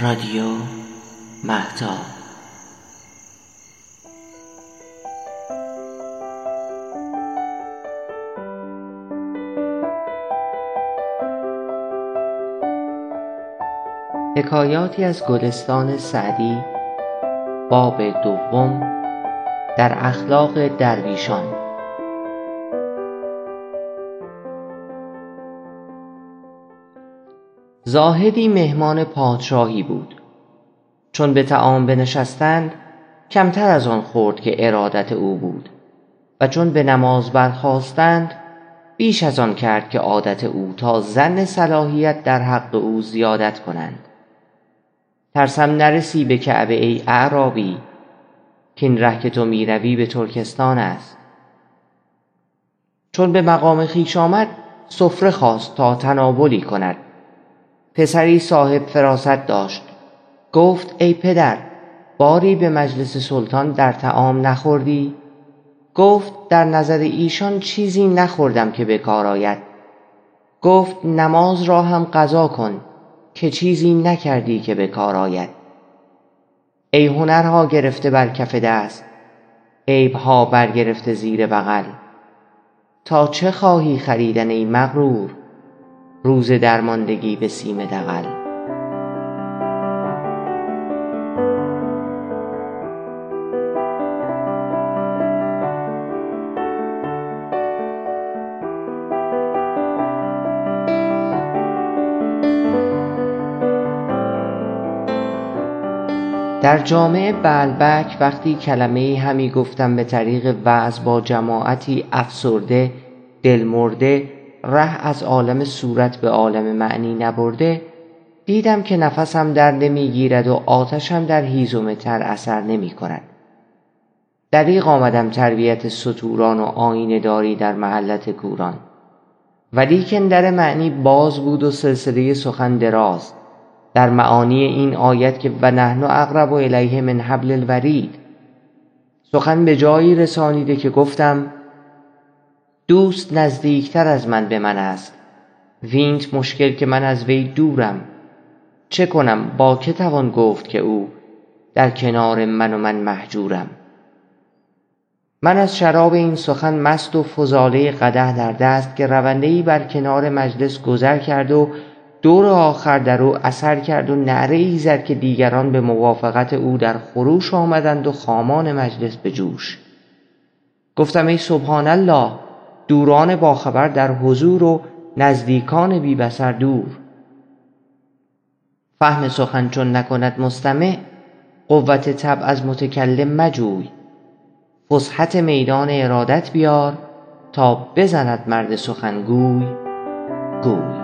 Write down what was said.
رادیو مهتاب حکایاتی از گلستان سعدی باب دوم در اخلاق درویشان. زاهدی مهمان پادشاهی بود. چون به طعام بنشستند کمتر از آن خورد که ارادت او بود. و چون به نماز برخواستند بیش از آن کرد که عادت او تا زن صلاحیت در حق او زیادت کنند. ترسم نرسی به کعبه ای اعرابی کاین ره که تو می روی به ترکستان است. چون به مقام خویش آمد سفره خواست تا تناولی کند. پسری صاحب فراست داشت. گفت ای پدر باری به مجلس سلطان در طعام نخوردی؟ گفت در نظر ایشان چیزی نخوردم که به کار آید. گفت نماز را هم قضا کن که چیزی نکردی که به کار آید. ای هنرها گرفته بر کف دست عیبها برگرفته زیر بغل تا چه خواهی خریدن ای مغرور؟ روز درماندگی به سیم دغل. در جامع بعلبک وقتی کلمه همی گفتم به طریق وعظ با جماعتی افسرده دل مرده ره از عالم صورت به عالم معنی نبرده دیدم که نفسم در نمی گیرد و آتشم در هیزم تر اثر نمی کند دریغ آمدم تربیت ستوران و آینه داری در محلت کوران. ولیکن در معنی باز بود و سلسله سخن دراز. در معانی این آیت که و نحن اقرب الیه من حبل الورید سخن به جایی رسانیده که گفتم دوست نزدیکتر از من به من است. وینت مشکل که من از وی دورم. چه کنم؟ با که توان گفت که او در کنار من و من محجورم؟ من از شراب این سخن مست و فضاله قدح در دست که رونده ای بر کنار مجلس گذر کرد و دور آخر در او اثر کرد و نعره ای زد که دیگران به موافقت او در خروش آمدند و خامان مجلس به جوش. گفتم ای سبحان الله دوران باخبر در حضور و نزدیکان بی بصر دور. فهم سخن چون نکند مستمع قوت طبع از متکلم مجوی. فسحت میدان ارادت بیار تا بزند مرد سخنگوی. گوی.